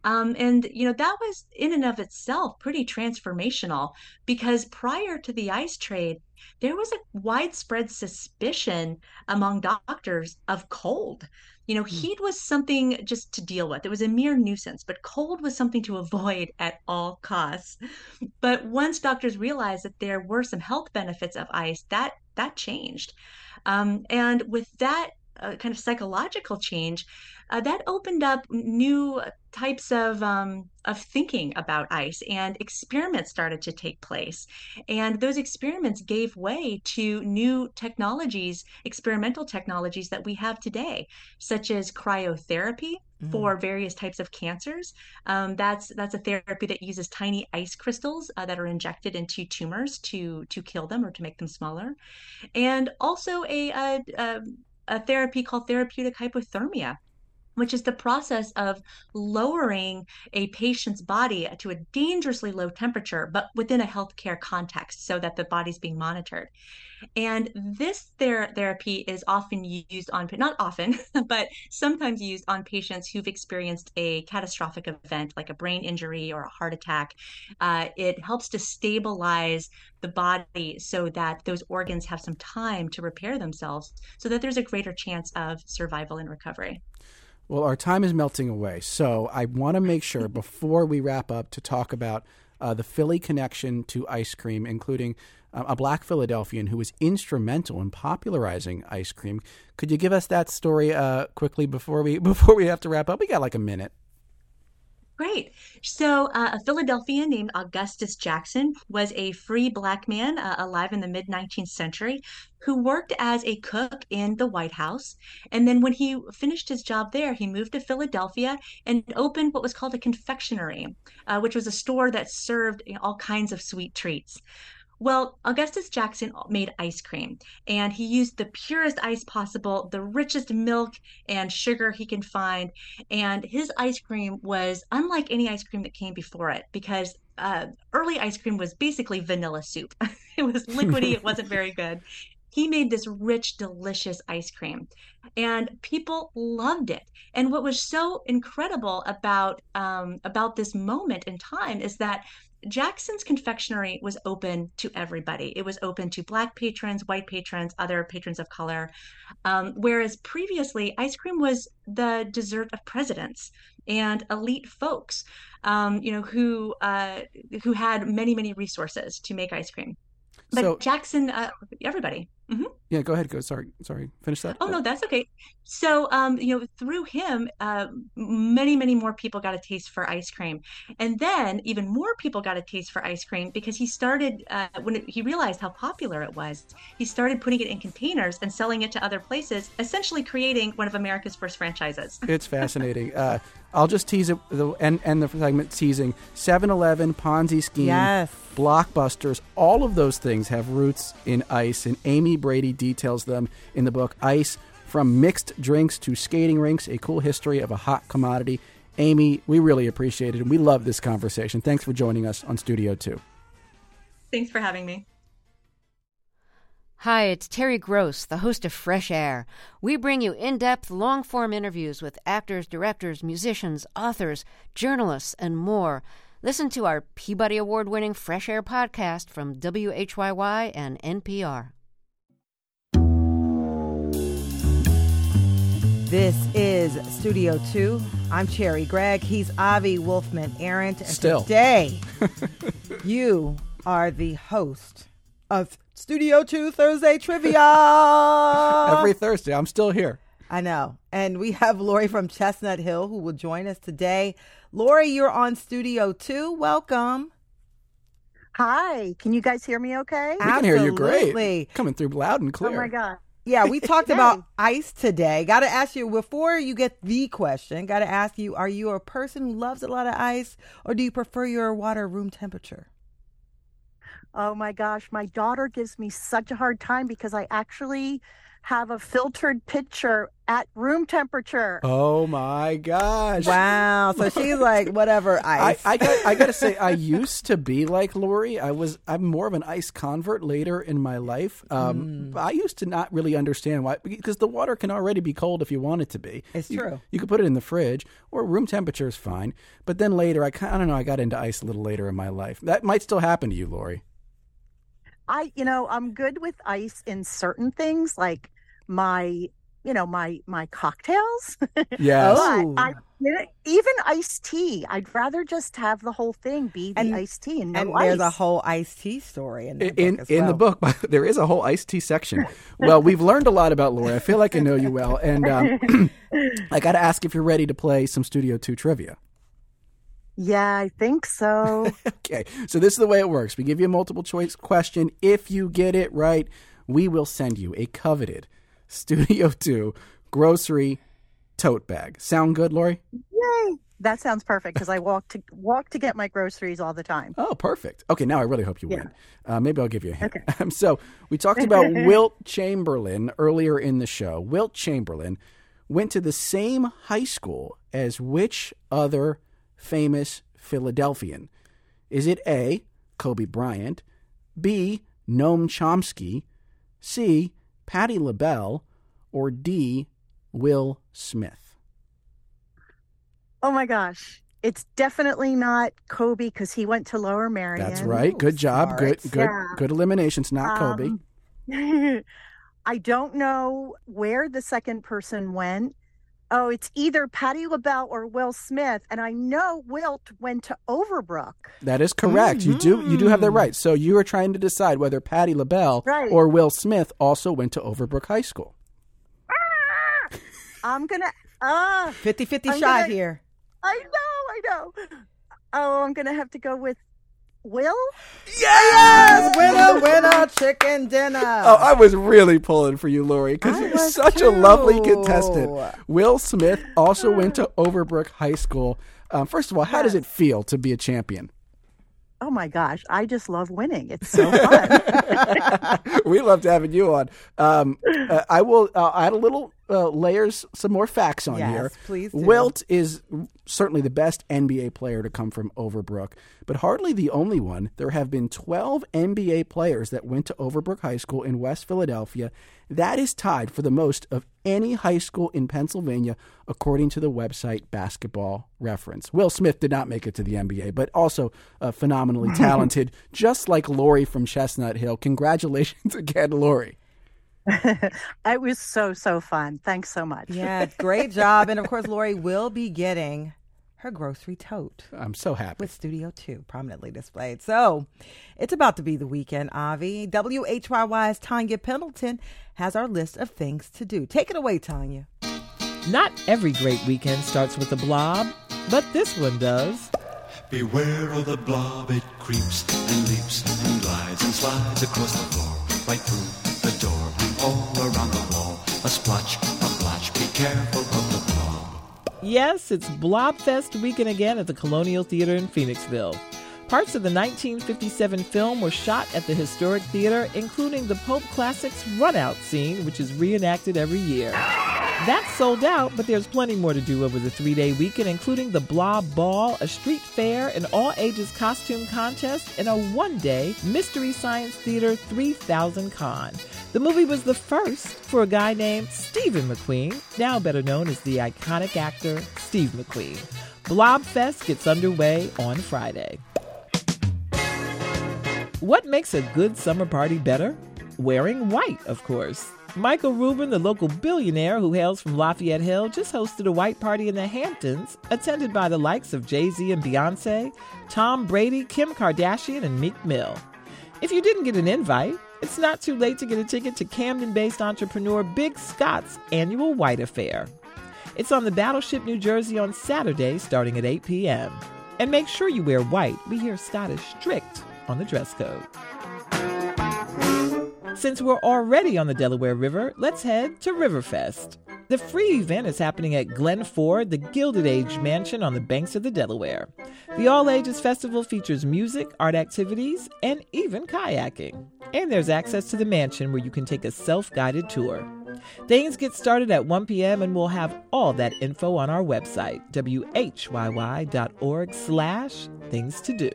Speaker 5: Um, and, you know, that was in and of itself pretty transformational because prior to the ice trade, there was a widespread suspicion among doctors of cold. You know, hmm. heat was something just to deal with. It was a mere nuisance, but cold was something to avoid at all costs. But once doctors realized that there were some health benefits of ice, that that changed. Um, and with that uh, kind of psychological change, uh, that opened up new types of um, of thinking about ice, and experiments started to take place. And those experiments gave way to new technologies, experimental technologies that we have today, such as cryotherapy mm. for various types of cancers. Um, that's that's a therapy that uses tiny ice crystals uh, that are injected into tumors to to kill them or to make them smaller, and also a, a, a a therapy called therapeutic hypothermia which is the process of lowering a patient's body to a dangerously low temperature, but within a healthcare context so that the body's being monitored. And this ther- therapy is often used on, not often, but sometimes used on patients who've experienced a catastrophic event like a brain injury or a heart attack. Uh, it helps to stabilize the body so that those organs have some time to repair themselves so that there's a greater chance of survival and recovery.
Speaker 2: Well, our time is melting away, so I want to make sure before we wrap up to talk about uh, the Philly connection to ice cream, including uh, a black Philadelphian who was instrumental in popularizing ice cream. Could you give us that story uh, quickly before we before we have to wrap up? We got like a minute.
Speaker 5: Great. So, uh, a Philadelphian named Augustus Jackson was a free black man uh, alive in the mid 19th century who worked as a cook in the White House. And then, when he finished his job there, he moved to Philadelphia and opened what was called a confectionery, uh, which was a store that served you know, all kinds of sweet treats. Well, Augustus Jackson made ice cream and he used the purest ice possible, the richest milk and sugar he can find. And his ice cream was unlike any ice cream that came before it because uh, early ice cream was basically vanilla soup. it was liquidy, it wasn't very good. He made this rich, delicious ice cream, and people loved it. And what was so incredible about um, about this moment in time is that Jackson's confectionery was open to everybody. It was open to Black patrons, white patrons, other patrons of color. Um, whereas previously, ice cream was the dessert of presidents and elite folks, um, you know, who uh, who had many many resources to make ice cream. But so, Jackson, uh, everybody.
Speaker 2: Mm-hmm. Yeah, go ahead. Go. Sorry, sorry. Finish that.
Speaker 5: Oh no, that's okay. So, um, you know, through him, uh, many, many more people got a taste for ice cream, and then even more people got a taste for ice cream because he started uh, when it, he realized how popular it was. He started putting it in containers and selling it to other places, essentially creating one of America's first franchises.
Speaker 2: It's fascinating. uh, I'll just tease it the end, end the segment teasing 7-Eleven Ponzi scheme,
Speaker 1: yes.
Speaker 2: blockbusters. All of those things have roots in ice, and Amy Brady details them in the book Ice from Mixed Drinks to Skating Rinks, a cool history of a hot commodity. Amy, we really appreciate it and we love this conversation. Thanks for joining us on Studio 2.
Speaker 5: Thanks for having me.
Speaker 6: Hi, it's Terry Gross, the host of Fresh Air. We bring you in depth, long form interviews with actors, directors, musicians, authors, journalists, and more. Listen to our Peabody Award winning Fresh Air podcast from WHYY and NPR.
Speaker 1: This is Studio 2. I'm Cherri Gregg. He's Avi Wolfman Arent. And
Speaker 2: Still.
Speaker 1: today, you are the host of Studio 2 Thursday Trivia.
Speaker 2: Every Thursday, I'm still here.
Speaker 1: I know. And we have Lori from Chestnut Hill who will join us today. Lori, you're on Studio 2. Welcome.
Speaker 7: Hi, can you guys hear me okay?
Speaker 2: We can hear you great. Coming through loud and clear.
Speaker 7: Oh my god.
Speaker 1: Yeah, we talked about ice today. Got to ask you before you get the question, got to ask you are you a person who loves a lot of ice or do you prefer your water room temperature?
Speaker 7: Oh my gosh, my daughter gives me such a hard time because I actually have a filtered pitcher at room temperature.
Speaker 2: Oh my gosh.
Speaker 1: Wow. So she's like, whatever, ice.
Speaker 2: I got I got to say I used to be like Lori. I was I'm more of an ice convert later in my life. Um,
Speaker 1: Hmm.
Speaker 2: I used to not really understand why because the water can already be cold if you want it to be.
Speaker 1: It's
Speaker 2: You-
Speaker 1: true.
Speaker 2: You could put it in the fridge or room temperature is fine. But then later I kind I don't know I got into ice a little later in my life. That might still happen to you, Lori.
Speaker 7: I, you know, I'm good with ice in certain things like my, you know, my my cocktails.
Speaker 2: Yes.
Speaker 7: I, even iced tea, I'd rather just have the whole thing be the
Speaker 1: And-
Speaker 7: iced tea and no
Speaker 1: and
Speaker 7: ice.
Speaker 1: there's a whole iced tea story in that
Speaker 2: in
Speaker 1: book as
Speaker 2: in the
Speaker 1: well.
Speaker 2: book there is a whole iced tea section well we've learned a lot about Lori. i feel like i know you well and um, i gotta ask if you're ready to play some studio 2 trivia
Speaker 7: yeah, I think so.
Speaker 2: okay so this is the way it works we give you a multiple choice question if you get it right we will send you a coveted studio 2 grocery tote bag sound good lori
Speaker 7: Yay! That sounds perfect because I walk to walk to get my groceries all the time.
Speaker 2: Oh, perfect. Okay, now I really hope you
Speaker 7: Yeah.
Speaker 2: win. Uh, maybe I'll give you a hint. Okay. so we talked about Wilt Chamberlain earlier in the show. Wilt Chamberlain went to the same high school as which other famous Philadelphian? Is it A. Kobe Bryant, B. Noam Chomsky, C. Patti LaBelle, or D. Will Smith?
Speaker 7: Oh my gosh. It's definitely not Kobe because he went to Lower Merion.
Speaker 2: That's right. Good job. Good, good,
Speaker 7: Yeah.
Speaker 2: good eliminations. Not Kobe.
Speaker 7: Um, I don't know where the second person went. Oh, it's either Patti LaBelle or Will Smith, and I know Wilt went to Overbrook.
Speaker 2: That is correct. You do you do have that
Speaker 1: Mhm.
Speaker 2: right. So you are trying to decide whether Patti LaBelle
Speaker 7: Right.
Speaker 2: or Will Smith also went to Overbrook High School.
Speaker 7: I'm gonna. Ah,
Speaker 1: 50 50 shot
Speaker 7: gonna-
Speaker 1: here.
Speaker 7: I know, I know. Oh, I'm gonna have to go with Will.
Speaker 1: Yes! Winner, winner, chicken dinner.
Speaker 2: Oh, I was really pulling for you, Lori, because you're
Speaker 1: was
Speaker 2: such a lovely contestant. Will Smith also went to Overbrook High School. Um, first of all, how does it feel to be a champion?
Speaker 7: Oh my gosh, I just love winning. It's so fun.
Speaker 2: we loved having you on. Um, uh, I will uh, add a little uh, layers, some more facts on
Speaker 1: Yes,
Speaker 2: here.
Speaker 1: please do.
Speaker 2: Wilt is certainly the best NBA player to come from Overbrook, but hardly the only one. There have been 12 NBA players that went to Overbrook High School in West Philadelphia. That is tied for the most of any high school in Pennsylvania, according to the website Basketball Reference. Will Smith did not make it to the NBA, but also uh, phenomenally talented, just like Lori from Chestnut Hill. Congratulations again, Lori.
Speaker 7: it was so so fun. Thanks so much.
Speaker 1: Yeah, great job. And of course, Lori will be getting her grocery tote
Speaker 2: I'm so happy.
Speaker 1: with Studio 2 prominently displayed. So it's about to be the weekend, Avi. WHYY's Tonya Pendleton has our list of things to do. Take it away, Tonya.
Speaker 8: Not every great weekend starts with a blob, but this one does.
Speaker 9: Beware of the blob, it creeps and leaps and glides and slides across the floor, right through the door and around the wall. A splotch, a blotch, be careful of the.
Speaker 8: Yes, it's Blobfest weekend again at the Colonial Theater in Phoenixville. Parts of the 1957 film were shot at the historic theater, including the Pope Classics run out scene, which is reenacted every year. That's sold out, but there's plenty more to do over the three day weekend, including the Blob Ball, a street fair, an all ages costume contest, and a one day Mystery Science Theater 3000 Con. The movie was the first for a guy named Stephen McQueen, now better known as the iconic actor Steve McQueen. Blobfest gets underway on Friday. What makes a good summer party better? Wearing white, of course. Michael Rubin, the local billionaire who hails from Lafayette Hill, just hosted a white party in the Hamptons, attended by the likes of Jay Z and Beyonce, Tom Brady, Kim Kardashian, and Meek Mill. If you didn't get an invite, it's not too late to get a ticket to Camden based entrepreneur Big Scott's annual White Affair. It's on the Battleship, New Jersey on Saturday starting at 8 p.m. And make sure you wear white. We hear Scott is strict on the dress code. Since we're already on the Delaware River, let's head to Riverfest. The free event is happening at Glen Foerd, the Gilded Age mansion on the banks of the Delaware. The All Ages Festival features music, art activities, and even kayaking. And there's access to the mansion where you can take a self guided tour. Things get started at 1 p.m. and we'll have all that info on our website, whyy.org slash things to do.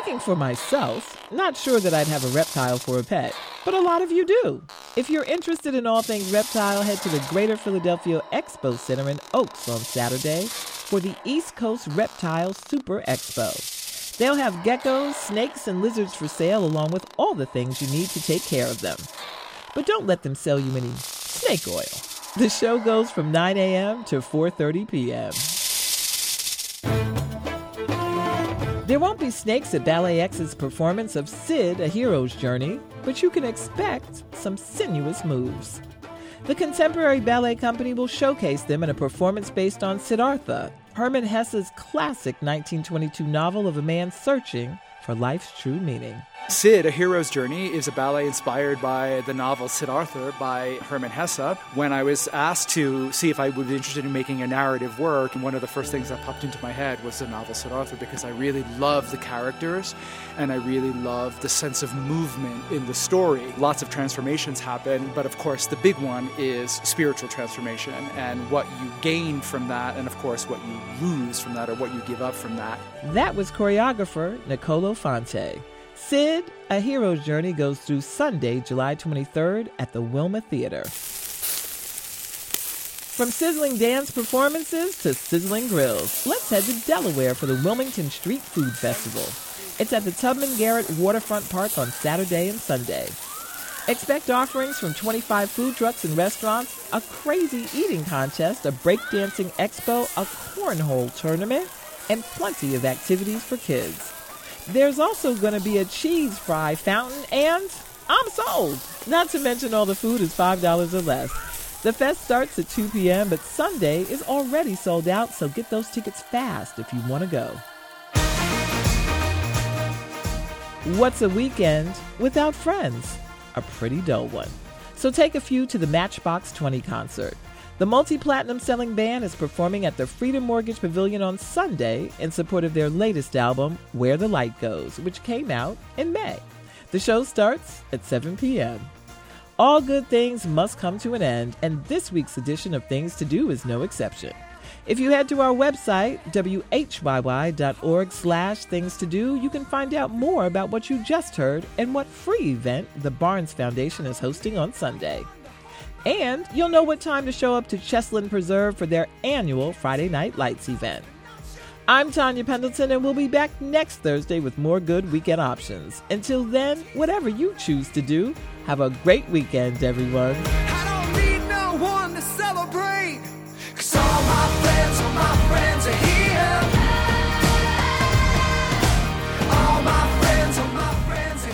Speaker 8: Speaking for myself, not sure that I'd have a reptile for a pet, but a lot of you do. If you're interested in all things reptile, head to the Greater Philadelphia Expo Center in Oaks on Saturday for the East Coast Reptile Super Expo. They'll have geckos, snakes, and lizards for sale along with all the things you need to take care of them. But don't let them sell you any snake oil. The show goes from 9 a.m. to 4:30 p.m. There won't be snakes at BalletX's performance of Sid, A Hero's Journey, but you can expect some sinuous moves. The Contemporary Ballet Company will showcase them in a performance based on Siddhartha, Hermann Hesse's classic 1922 novel of a man searching for life's true meaning.
Speaker 10: Sid, A Hero's Journey, is a ballet inspired by the novel Siddhartha by Hermann Hesse. When I was asked to see if I would be interested in making a narrative work, one of the first things that popped into my head was the novel Siddhartha because I really love the characters and I really love the sense of movement in the story. Lots of transformations happen, but of course, the big one is spiritual transformation and what you gain from that, and of course, what you lose from that or what you give up from that.
Speaker 8: That was choreographer Nicolo Fonte. Sid, A Hero's Journey goes through Sunday, July 23rd at the Wilma Theater. From sizzling dance performances to sizzling grills, let's head to Delaware for the Wilmington Street Food Festival. It's at the Tubman Garrett Waterfront Park on Saturday and Sunday. Expect offerings from 25 food trucks and restaurants, a crazy eating contest, a breakdancing expo, a cornhole tournament, and plenty of activities for kids. There's also going to be a cheese fry fountain, and I'm sold. Not to mention all the food is $5 or less. The fest starts at 2 p.m., but Sunday is already sold out, so get those tickets fast if you want to go. What's a weekend without friends? A pretty dull one. So take a few to the Matchbox 20 concert. The multi platinum selling band is performing at the Freedom Mortgage Pavilion on Sunday in support of their latest album, Where the Light Goes, which came out in May. The show starts at 7 p.m. All good things must come to an end, and this week's edition of Things to Do is no exception. If you head to our website, whyy.org slash things to do, you can find out more about what you just heard and what free event the Barnes Foundation is hosting on Sunday. And you'll know what time to show up to Cheslin Preserve for their annual Friday Night Lights event. I'm Tonya Pendleton, and we'll be back next Thursday with more good weekend options. Until then, whatever you choose to do, have a great weekend, everyone.
Speaker 11: I don't need no one to celebrate. Cause all my friends, all my friends are here. All my friends, all my friends are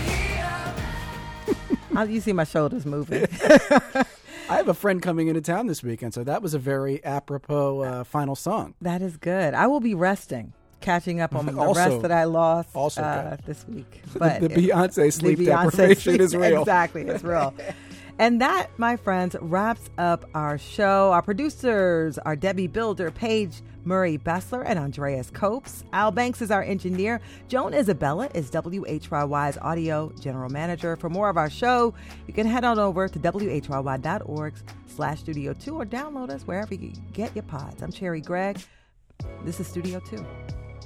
Speaker 11: here.
Speaker 1: You see my shoulders moving?
Speaker 2: I have a friend coming into town this weekend, so that was a very apropos uh, final song.
Speaker 1: that is good. I will be resting, catching up on the
Speaker 2: Also-
Speaker 1: rest that I lost
Speaker 2: also
Speaker 1: uh, this week. But
Speaker 2: the
Speaker 1: it-
Speaker 2: Beyonce sleep
Speaker 1: Beyonce
Speaker 2: deprivation
Speaker 1: sleep-
Speaker 2: is real.
Speaker 1: Exactly, it's real. And that, my friends, wraps up our show. Our producers are Debbie Builder, Paige Murray Bessler, and Andreas Copes. Al Banks is our engineer. Joan Isabella is WHYY's audio general manager. For more of our show, you can head on over to WHYY.org slash Studio 2 or download us wherever you get your pods. I'm Cherri Gregg. This is Studio 2.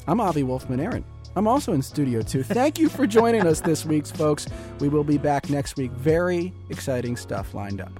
Speaker 2: I'm Avi Wolfman Arent. I'm also in Studio 2. Thank you for joining us this week, folks. We will be back next week. Very exciting stuff lined up.